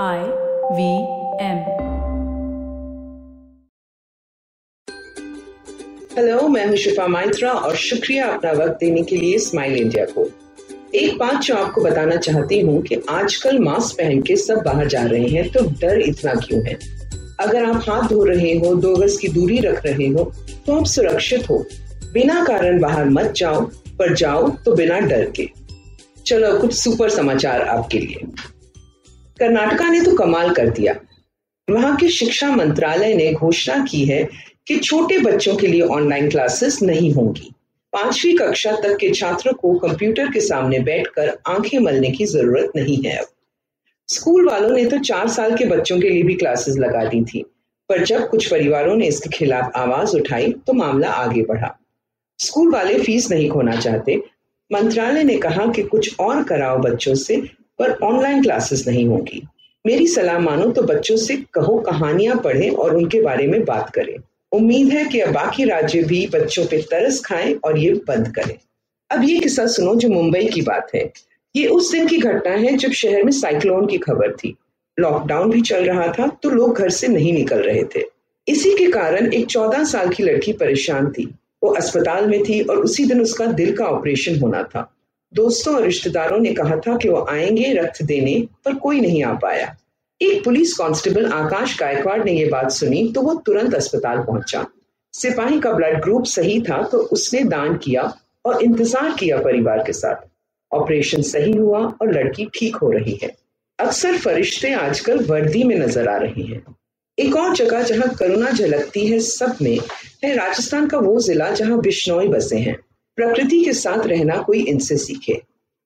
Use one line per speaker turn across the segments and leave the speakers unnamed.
I V M.
Hello मैं हूँ शिफा माइत्रा और शुक्रिया अपना वक्त देने के लिए स्माइल इंडिया को। एक बात जो आपको बताना चाहती हूँ कि आजकल मास्क पहन के सब बाहर जा रहे हैं तो डर इतना क्यों है? अगर आप हाथ धो रहे हो, दो गज की दूरी रख रहे हो तो आप सुरक्षित हो। बिना कारण बाहर मत जाओ, पर जाओ तो बिना डर के। चलो कुछ सुपर समाचार आपके लिए। कर्नाटका ने तो कमाल कर दिया। वहाँ के शिक्षा मंत्रालय ने घोषणा की है कि छोटे बच्चों के लिए ऑनलाइन क्लासेस नहीं होंगी। पांचवी कक्षा तक के छात्रों को कंप्यूटर के सामने बैठकर आँखें मलने की ज़रूरत नहीं है अब। स्कूल वालों ने तो चार साल के बच्चों के लिए भी क्लासेस लगा दी थी, पर जब कुछ परिवारों ने इसके खिलाफ आवाज़ उठाई तो मामला आगे बढ़ा। स्कूल वाले फ़ीस नहीं खोना चाहते। मंत्रालय ने कहा कि कुछ और कराओ बच्चों से पर ऑनलाइन क्लासेस नहीं होगी। मेरी सलाह मानो तो बच्चों से कहो कहानियाँ पढ़ें और उनके बारे में बात करें। उम्मीद है कि अब बाकी राज्य भी बच्चों पे तरस खाएँ और ये बंद करें। अब ये किस्सा सुनो जो मुंबई की बात है। ये उस दिन की घटना है जब शहर में साइक्लोन की खबर थी। लॉकडाउन भी चल रहा था तो लोग घर से नहीं निकल रहे थे। इसी के कारण एक चौदह साल की लड़की परेशान थी। वो अस्पताल में थी और उसी दिन उसका दिल का ऑपरेशन होना था। दोस्तों और रिश्तेदारों ने कहा था कि वो आएँगे रक्त देने, पर कोई नहीं आ पाया। एक पुलिस कांस्टेबल आकाश गायकवाड़ ने यह बात सुनी तो वो तुरंत अस्पताल पहुँचा। सिपाही का ब्लड ग्रुप सही था तो उसने दान किया और इंतज़ार किया परिवार के साथ। ऑपरेशन सही हुआ और लड़की ठीक हो रही है। अक्सर फरिश्ते आजकल वर्दी में नज़र आ रहे हैं। एक और जगह जहाँ करुणा झलकती है सब में, है राजस्थान का वो जिला जहाँ बिश्नोई बसे हैं। प्रकृति के साथ रहना कोई इनसे सीखे।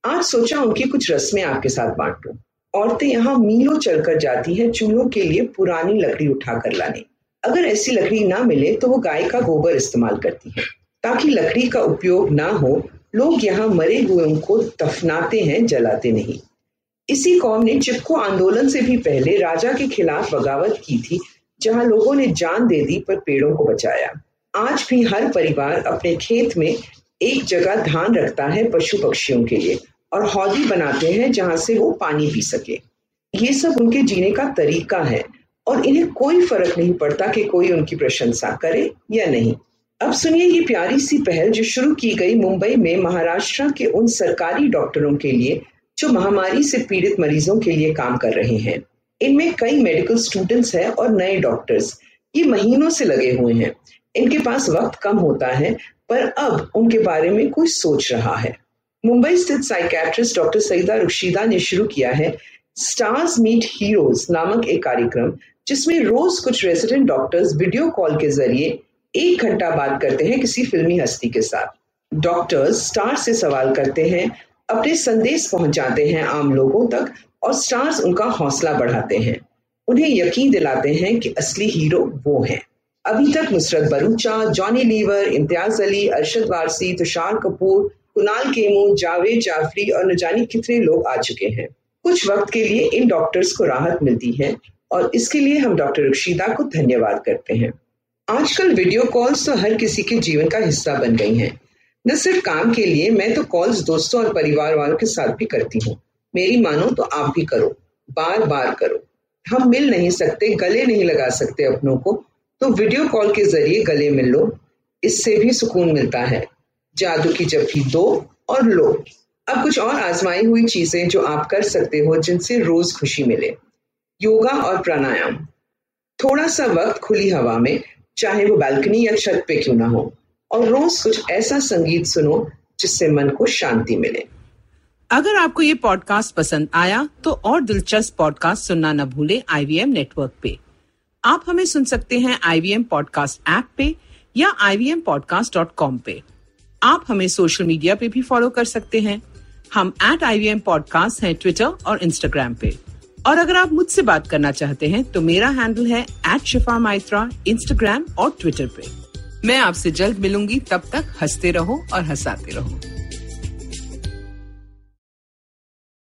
आज सोचा उनकी कुछ रस्में आपके साथ बांटू। औरतें यहाँ मीलों चलकर जाती हैं चूल्हों के लिए पुरानी लकड़ी उठाकर लाने। अगर ऐसी लकड़ी ना मिले तो वो गाय का गोबर इस्तेमाल करती हैं। ताकि लकड़ी का उपयोग ना हो, लोग यहाँ मरे हुए को दफनाते हैं, जलाते नहीं। इसी कौम ने चिपको आंदोलन से भी पहले राजा के खिलाफ बगावत की थी, जहाँ लोगों ने जान दे दी पर पेड़ों को बचाया। आज भी हर परिवार अपने खेत में एक जगह धान रखता है पशु पक्षियों के लिए और हौदी बनाते हैं जहाँ से वो पानी पी सके। ये सब उनके जीने का तरीका है और इन्हें कोई फ़र्क नहीं पड़ता कि कोई उनकी प्रशंसा करे या नहीं। अब सुनिए ये प्यारी सी पहल जो शुरू की गई मुंबई में महाराष्ट्र के उन सरकारी डॉक्टरों के लिए जो महामारी से पीड़ित मरीजों के लिए काम कर रहे हैं। इनमें कई मेडिकल स्टूडेंट्स हैं और नए डॉक्टर्स। ये महीनों से लगे हुए हैं। इनके पास वक्त कम होता है पर अब उनके बारे में कोई सोच रहा है। मुंबई स्थित साइकेट्रिस्ट डॉक्टर सईदा रुशीदा ने शुरू किया है स्टार्स मीट हीरोज नामक एक कार्यक्रम, जिसमें रोज कुछ रेजिडेंट डॉक्टर्स वीडियो कॉल के ज़रिए एक घंटा बात करते हैं किसी फिल्मी हस्ती के साथ। डॉक्टर्स स्टार से सवाल करते हैं, अपने संदेश पहुंचाते हैं आम लोगों तक और स्टार्स उनका हौसला बढ़ाते हैं। उन्हें यकीन दिलाते हैं कि असली हीरो वो हैं। अभी तक नुसरत बरूचा जॉनी लीवर, इम्तियाज़ अली, अरशद वारसी, तुषार कपूर, कुणाल केमू, जावेद जाफरी और न जाने कितने लोग आ चुके हैं। कुछ वक्त के लिए इन डॉक्टर्स को राहत मिलती है और इसके लिए हम डॉक्टर रुशीदा को धन्यवाद करते हैं। आजकल वीडियो कॉल्स तो हर किसी के जीवन का हिस्सा बन गई हैं। न सिर्फ़ काम के लिए, मैं तो कॉल्स दोस्तों और परिवार वालों के साथ भी करती हूँ। मेरी मानो तो आप भी करो बार बार करो। हम मिल नहीं सकते, गले नहीं लगा सकते अपनों को। तो वीडियो कॉल के ज़रिए गले मिल लो, इससे भी सुकून मिलता है। जादू की जब दो और लो। अब कुछ और आजमाई हुई चीज़ें जो आप कर सकते हो जिनसे रोज खुशी मिले। योगा और प्राणायाम। थोड़ा सा वक्त खुली हवा में, चाहे वो बालकनी या छत पे क्यों ना हो, और रोज कुछ ऐसा संगीत सुनो जिससे मन को शांति मिले।
अगर आपको ये पॉडकास्ट पसंद आया तो और दिलचस्प पॉडकास्ट सुनना न भूले आईवीएम नेटवर्क पे। आप हमें सुन सकते हैं IVM पॉडकास्ट ऐप पे या आई पे। आप हमें सोशल मीडिया पे भी फॉलो कर सकते हैं। हम एट आई वी पॉडकास्ट हैं ट्विटर और इंस्टाग्राम पे। और अगर आप मुझसे बात करना चाहते हैं तो मेरा हैंडल है एट शिफा माइत्रा इंस्टाग्राम और ट्विटर पे। मैं आपसे जल्द मिलूँगी, तब तक हँसते रहो और हंसाते रहो।